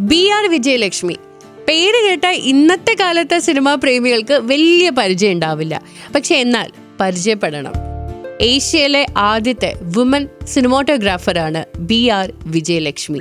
B R Vijayalakshmi. പേര് കേട്ട ഇന്നത്തെ കാലത്തെ സിനിമാ പ്രേമികൾക്ക് വലിയ പരിചയം ഉണ്ടാവില്ല. പക്ഷെ എന്നാൽ പരിചയപ്പെടണം. ഏഷ്യയിലെ ആദ്യത്തെ വുമൻ സിനിമോട്ടോഗ്രാഫറാണ് ബി ആർ വിജയലക്ഷ്മി.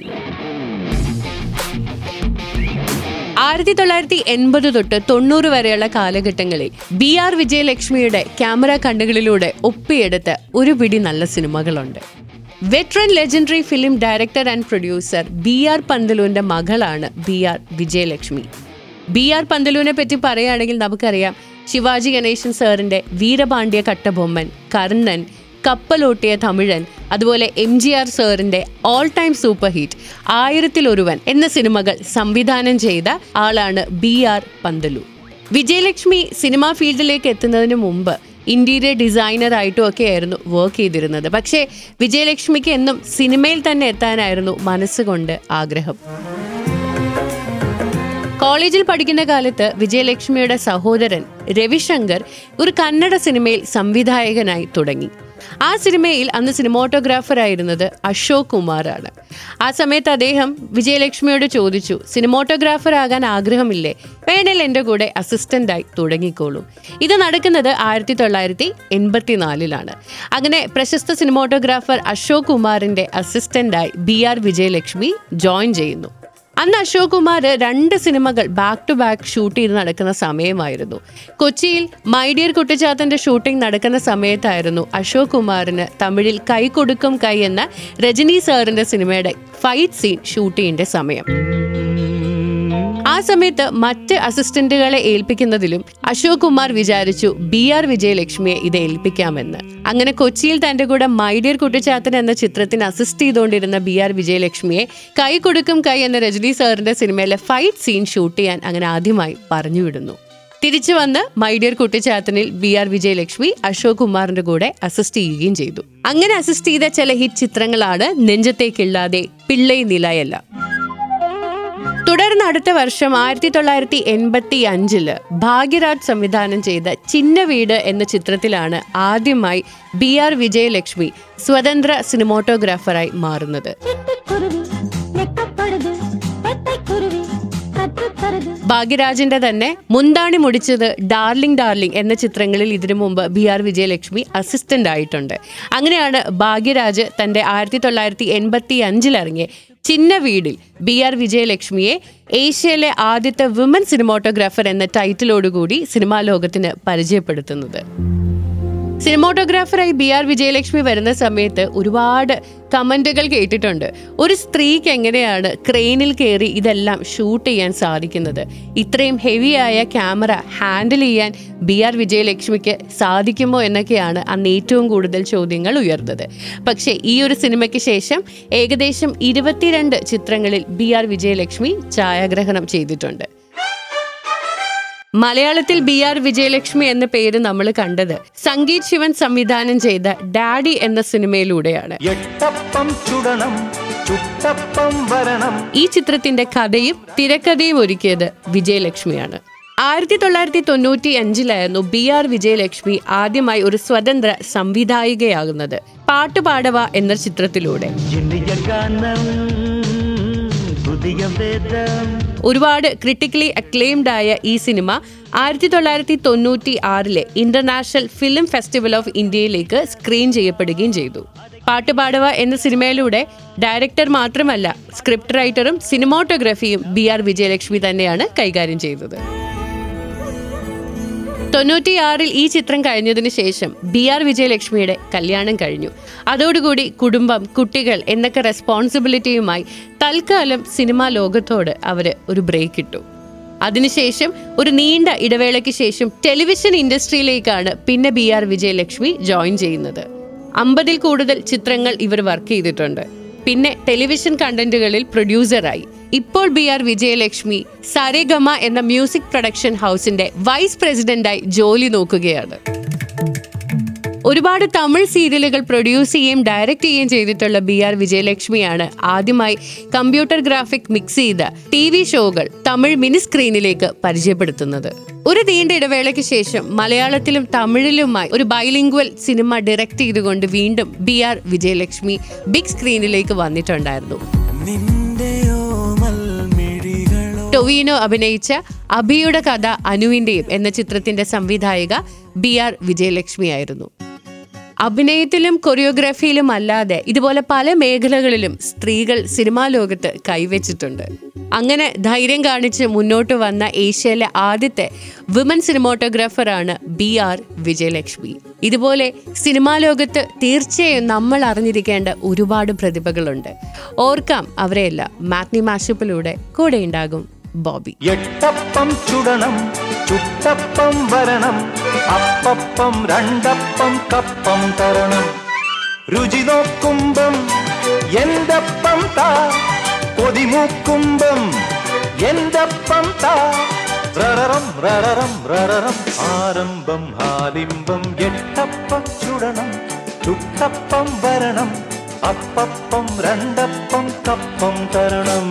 ആയിരത്തി തൊള്ളായിരത്തി എൺപത് തൊട്ട് തൊണ്ണൂറ് വരെയുള്ള കാലഘട്ടങ്ങളിൽ ബി ആർ വിജയലക്ഷ്മിയുടെ ക്യാമറ കണ്ണുകളിലൂടെ ഒപ്പിയെടുത്ത് ഒരു പിടി നല്ല സിനിമകളുണ്ട്. Veteran legendary film director and producer B R പന്തലുവിന്റെ മകളാണ് B R Vijayalakshmi B R പന്തലുവിനെ പറ്റി പറയുകയാണെങ്കിൽ നമുക്കറിയാം ശിവാജി ഗണേശൻ സാറിന്റെ വീരപാണ്ഡ്യ കട്ടബൊമ്മൻ കർണൻ കപ്പലോട്ടിയ തമിഴൻ അതുപോലെ എം ജി ആർ സാറിന്റെ all time super hit Aayirathiloruvan എന്ന സിനിമകൾ സംവിധാനം ചെയ്ത ആളാണ് B R Panthulu Vijayalakshmi cinema ഫീൽഡിലേക്ക് എത്തുന്നതിന് മുമ്പ് ഇന്റീരിയർ ഡിസൈനറായിട്ടും ഒക്കെ ആയിരുന്നു വർക്ക് ചെയ്തിരുന്നത്. പക്ഷേ വിജയലക്ഷ്മിക്ക് എന്നും സിനിമയിൽ തന്നെ എത്താനായിരുന്നു മനസ്സുകൊണ്ട് ആഗ്രഹം. കോളേജിൽ പഠിക്കുന്ന കാലത്ത് വിജയലക്ഷ്മിയുടെ സഹോദരൻ രവിശങ്കർ ഒരു കന്നഡ സിനിമയിൽ സംവിധായകനായി തുടങ്ങി. ആ സിനിമയിൽ അന്ന് സിനിമോട്ടോഗ്രാഫറായിരുന്നത് അശോക് കുമാറാണ്. ആ സമയത്ത് അദ്ദേഹം വിജയലക്ഷ്മിയോട് ചോദിച്ചു സിനിമോട്ടോഗ്രാഫർ ആകാൻ ആഗ്രഹമില്ലേ? വേണേൽ എന്റെ കൂടെ അസിസ്റ്റന്റായി തുടങ്ങിക്കോളൂ. ഇത് നടക്കുന്നത് ആയിരത്തി തൊള്ളായിരത്തി എൺപത്തിനാലിലാണ് അങ്ങനെ പ്രശസ്ത സിനിമോട്ടോഗ്രാഫർ അശോക് കുമാറിന്റെ അസിസ്റ്റന്റായി ബി ആർ വിജയലക്ഷ്മി ജോയിൻ ചെയ്യുന്നു. അന്ന് അശോക് കുമാർ രണ്ട് സിനിമകൾ ബാക്ക് ടു ബാക്ക് ഷൂട്ട് ചെയ്ത് നടക്കുന്ന സമയമായിരുന്നു. കൊച്ചിയിൽ മൈ ഡിയർ കുട്ടിച്ചാത്തന്റെ ഷൂട്ടിംഗ് നടക്കുന്ന സമയത്തായിരുന്നു അശോക് കുമാറിന് തമിഴിൽ കൈ കൊടുക്കും കൈ എന്ന രജനി സാറിന്റെ സിനിമയുടെ ഫൈറ്റ് സീൻ ഷൂട്ട് സമയം. സമയത്ത് മറ്റ് അസിസ്റ്റന്റുകളെ ഏൽപ്പിക്കുന്നതിലും അശോക് കുമാർ വിചാരിച്ചു ബി ആർ വിജയലക്ഷ്മിയെ ഇത് ഏൽപ്പിക്കാമെന്ന്. അങ്ങനെ കൊച്ചിയിൽ തന്റെ കൂടെ മൈഡിയർ കുട്ടിച്ചാത്തൻ എന്ന ചിത്രത്തിന് അസിസ്റ്റ് ചെയ്തുകൊണ്ടിരുന്ന ബി ആർ വിജയലക്ഷ്മിയെ കൈ കൊടുക്കും കൈ എന്ന രജനി സാറിന്റെ സിനിമയിലെ ഫൈറ്റ് സീൻ ഷൂട്ട് ചെയ്യാൻ അങ്ങനെ ആദ്യമായി പറഞ്ഞുവിടുന്നു. തിരിച്ചു വന്ന് മൈഡിയർ കുട്ടിച്ചാത്തനിൽ ബി ആർ വിജയലക്ഷ്മി അശോക് കുമാറിന്റെ കൂടെ അസിസ്റ്റ് ചെയ്യുകയും ചെയ്തു. അങ്ങനെ അസിസ്റ്റ് ചെയ്ത ചില ഹിറ്റ് ചിത്രങ്ങളാണ് നെഞ്ചത്തേക്കില്ലാതെ പിള്ളൈ നിലയല്ല. തുടർന്ന് അടുത്ത വർഷം ആയിരത്തി തൊള്ളായിരത്തി എൺപത്തി അഞ്ചിൽ ഭാഗ്യരാജ് സംവിധാനം ചെയ്ത ചിന്ന വീട് എന്ന ചിത്രത്തിലാണ് ആദ്യമായി ബി ആർ വിജയലക്ഷ്മി സ്വതന്ത്ര സിനിമോട്ടോഗ്രാഫറായി മാറുന്നത്. ഭാഗ്യരാജിന്റെ തന്നെ മുന്താണി മുടിച്ചത് ഡാർലിംഗ് ഡാർലിംഗ് എന്ന ചിത്രങ്ങളിൽ ഇതിനു മുമ്പ് ബി ആർ വിജയലക്ഷ്മി അസിസ്റ്റന്റ് ആയിട്ടുണ്ട്. അങ്ങനെയാണ് ഭാഗ്യരാജ് തന്റെ ആയിരത്തി തൊള്ളായിരത്തി എൺപത്തി അഞ്ചിലിറങ്ങിയ ചിന്ന വീടിൽ ബി ആർ വിജയലക്ഷ്മിയെ ഏഷ്യയിലെ ആദ്യത്തെ വിമൻ സിനിമോട്ടോഗ്രാഫർ എന്ന ടൈറ്റിലോടുകൂടി സിനിമാ ലോകത്തിന് പരിചയപ്പെടുത്തുന്നത്. സിനിമോട്ടോഗ്രാഫറായി ബി ആർ വിജയലക്ഷ്മി വരുന്ന സമയത്ത് ഒരുപാട് കമന്റുകൾ കേട്ടിട്ടുണ്ട്. ഒരു സ്ത്രീക്ക് എങ്ങനെയാണ് ക്രെയിനിൽ കയറി ഇതെല്ലാം ഷൂട്ട് ചെയ്യാൻ സാധിക്കുന്നത്? ഇത്രയും ഹെവിയായ ക്യാമറ ഹാൻഡിൽ ചെയ്യാൻ ബി ആർ വിജയലക്ഷ്മിക്ക് സാധിക്കുമോ എന്നൊക്കെയാണ് അന്ന് ഏറ്റവും കൂടുതൽ ചോദ്യങ്ങൾ ഉയർന്നത്. പക്ഷേ ഈ ഒരു സിനിമയ്ക്ക് ശേഷം ഏകദേശം ഇരുപത്തിരണ്ട് ചിത്രങ്ങളിൽ ബി ആർ വിജയലക്ഷ്മി ഛായാഗ്രഹണം ചെയ്തിട്ടുണ്ട്. മലയാളത്തിൽ ബി ആർ വിജയലക്ഷ്മി എന്ന പേര് നമ്മൾ കണ്ടത്. സംഗീത് ശിവൻ സംവിധാനം ചെയ്ത ഡാഡി എന്ന സിനിമയിലൂടെയാണ്. ഈ ചിത്രത്തിന്റെ കഥയും തിരക്കഥയും ഒരുക്കിയത് വിജയലക്ഷ്മിയാണ്. ആയിരത്തി തൊള്ളായിരത്തി തൊണ്ണൂറ്റി അഞ്ചിലായിരുന്നു ബി ആർ വിജയലക്ഷ്മി ആദ്യമായി ഒരു സ്വതന്ത്ര സംവിധായികയാകുന്നത്. പാട്ടുപാടവ എന്ന ചിത്രത്തിലൂടെ. ഒരുപാട് ക്രിട്ടിക്കലി അക്ലെയിംഡ് ആയ ഈ സിനിമ ആയിരത്തി തൊള്ളായിരത്തി തൊണ്ണൂറ്റി ആറിലെ ഇന്റർനാഷണൽ ഫിലിം ഫെസ്റ്റിവൽ ഓഫ് ഇന്ത്യയിലേക്ക് സ്ക്രീൻ ചെയ്യപ്പെടുകയും ചെയ്തു. പാട്ടുപാടവ എന്ന സിനിമയിലൂടെ ഡയറക്ടർ മാത്രമല്ല സ്ക്രിപ്റ്റ് റൈറ്ററും സിനിമോട്ടോഗ്രഫിയും ബി ആർ വിജയലക്ഷ്മി തന്നെയാണ് കൈകാര്യം ചെയ്തത്. തൊണ്ണൂറ്റിയാറിൽ ഈ ചിത്രം കഴിഞ്ഞതിന് ശേഷം ബി ആർ വിജയലക്ഷ്മിയുടെ കല്യാണം കഴിഞ്ഞു. അതോടുകൂടി കുടുംബം കുട്ടികൾ എന്നൊക്കെ റെസ്പോൺസിബിലിറ്റിയുമായി തൽക്കാലം സിനിമാ ലോകത്തോട് അവർ ഒരു ബ്രേക്ക് ഇട്ടു. അതിനുശേഷം ഒരു നീണ്ട ഇടവേളയ്ക്ക് ശേഷം ടെലിവിഷൻ ഇൻഡസ്ട്രിയിലേക്കാണ് പിന്നെ ബി ആർ വിജയലക്ഷ്മി ജോയിൻ ചെയ്യുന്നത്. അമ്പതിൽ കൂടുതൽ ചിത്രങ്ങൾ ഇവർ വർക്ക് ചെയ്തിട്ടുണ്ട്. പിന്നെ ടെലിവിഷൻ കണ്ടന്റുകളിൽ പ്രൊഡ്യൂസറായി ഇപ്പോൾ ബി ആർ വിജയലക്ഷ്മി സരേഗമ എന്ന മ്യൂസിക് പ്രൊഡക്ഷൻ ഹൗസിന്റെ വൈസ് പ്രസിഡന്റായി ജോലി നോക്കുകയാണ്. ഒരുപാട് തമിഴ് സീരിയലുകൾ പ്രൊഡ്യൂസ് ചെയ്യുകയും ഡയറക്റ്റ് ചെയ്യുകയും ചെയ്തിട്ടുള്ള ബി ആർ വിജയലക്ഷ്മിയാണ് ആദ്യമായി കമ്പ്യൂട്ടർ ഗ്രാഫിക് മിക്സ് ചെയ്ത ടി വി ഷോകൾ തമിഴ് മിനി സ്ക്രീനിലേക്ക് പരിചയപ്പെടുത്തുന്നത്. ഒരു നീണ്ട ഇടവേളയ്ക്ക് ശേഷം മലയാളത്തിലും തമിഴിലുമായി ഒരു ബൈലിംഗ്വൽ സിനിമ ഡയറക്റ്റ് ചെയ്തുകൊണ്ട് വീണ്ടും ബി ആർ വിജയലക്ഷ്മി ബിഗ് സ്ക്രീനിലേക്ക് വന്നിട്ടുണ്ടായിരുന്നു. ടൊവീനോ അഭിനയിച്ച അഭിയുടെ കഥ അനുവിന്റെയും എന്ന ചിത്രത്തിന്റെ സംവിധായിക ബി ആർ വിജയലക്ഷ്മി ആയിരുന്നു. അഭിനയത്തിലും കൊറിയോഗ്രാഫിയിലും അല്ലാതെ ഇതുപോലെ പല മേഖലകളിലും സ്ത്രീകൾ സിനിമാ ലോകത്ത് കൈവച്ചിട്ടുണ്ട്. അങ്ങനെ ധൈര്യം കാണിച്ച് മുന്നോട്ട് വന്ന ഏഷ്യയിലെ ആദ്യത്തെ വിമൻ സിനിമോട്ടോഗ്രാഫറാണ് ബി ആർ വിജയലക്ഷ്മി. ഇതുപോലെ സിനിമാ ലോകത്ത് തീർച്ചയായും നമ്മൾ അറിഞ്ഞിരിക്കേണ്ട ഒരുപാട് പ്രതിഭകളുണ്ട്. ഓർക്കാം അവരെയെല്ലാം മാഗ്നി മാഷപ്പിലൂടെ കൂടെ ഉണ്ടാകും ബോബി എട്ടപ്പം ചുടണം ചുട്ടപ്പം വരണം അപ്പപ്പം രണ്ടപ്പം കപ്പം തരണം രുചി നോക്കുമ്പം എന്തപ്പം താ കൊതിമൂക്കുമ്പം എന്തപ്പം താ റററം റററം റററം ആരംഭം ഹാലിംബം എട്ടപ്പം ചുടണം ചുട്ടപ്പം വരണം അപ്പപ്പം രണ്ടപ്പം കപ്പം തരണം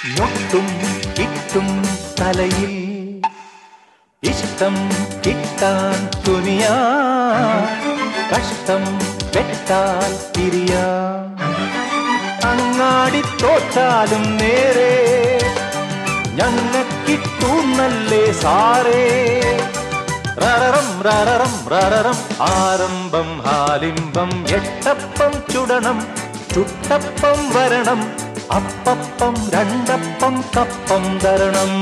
മുട്ടും കിട്ടും തലയിൽ ഇഷ്ടം കിട്ടാൻ തുനിയാ കഷ്ടം വെട്ടാൻ തിരിയാ അങ്ങാടി തോറ്റാലും നേരെ ഞങ്ങക്കിട്ടൂന്നല്ലേ സാറേ റററം റററം റററം ആരംഭം ഹാലിംബം എട്ടപ്പം ചുടണം ചുട്ടപ്പം വരണം അപ്പപ്പം രണ്ടപ്പം കപ്പം തരണം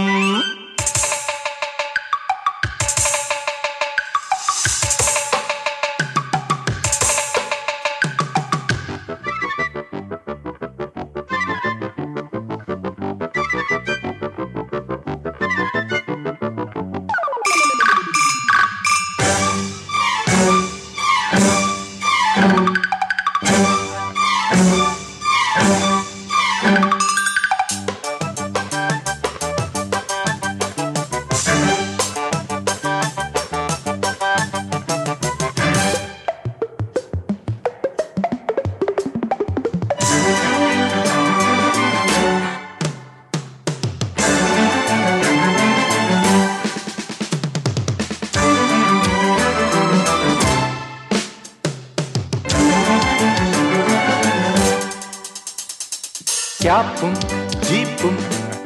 ക്യാപ്പും ജീപ്പും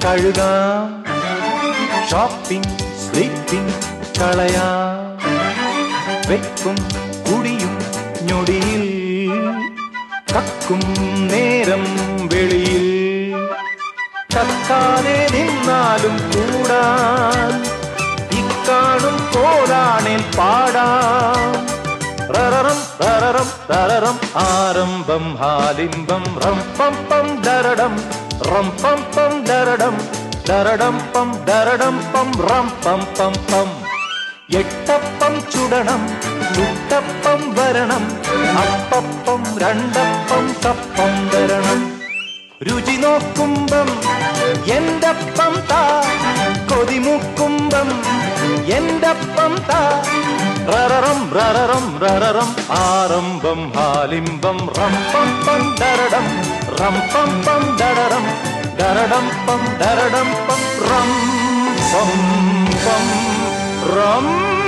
കഴുകാം. ഷോപ്പിംഗ് സ്ലീപ്പിംഗ് കളയാം. വെക്കും കുടിയും ഞൊടിയിൽ കക്കും നേരം വെളിയിൽ. കക്കാതെ നിന്നാലും കൂടാൻ ഇക്കാണും കോലാണിൽ പാടാം. റററം റററം റററം ആരംഭം ഹാലിംബം റം പം പം ദരടം റം പം പം ദരടം ദരടം പം ദരടം പം റം പം പം പം. എട്ടപ്പം ചുടണം മുട്ടപ്പം വരണം അപ്പപ്പം രണ്ടപ്പം കപ്പം വരണം. രുചി നോക്കുമ്പം എന്തപ്പം താ കൊതിമുക്കുമ്പം എന്തപ്പം താ ररं रररम् आरम्भं हालिम्बं रं पं पं दरडं रं पं पं दरडं दरडं पं दरडं पं रं पं पं रम्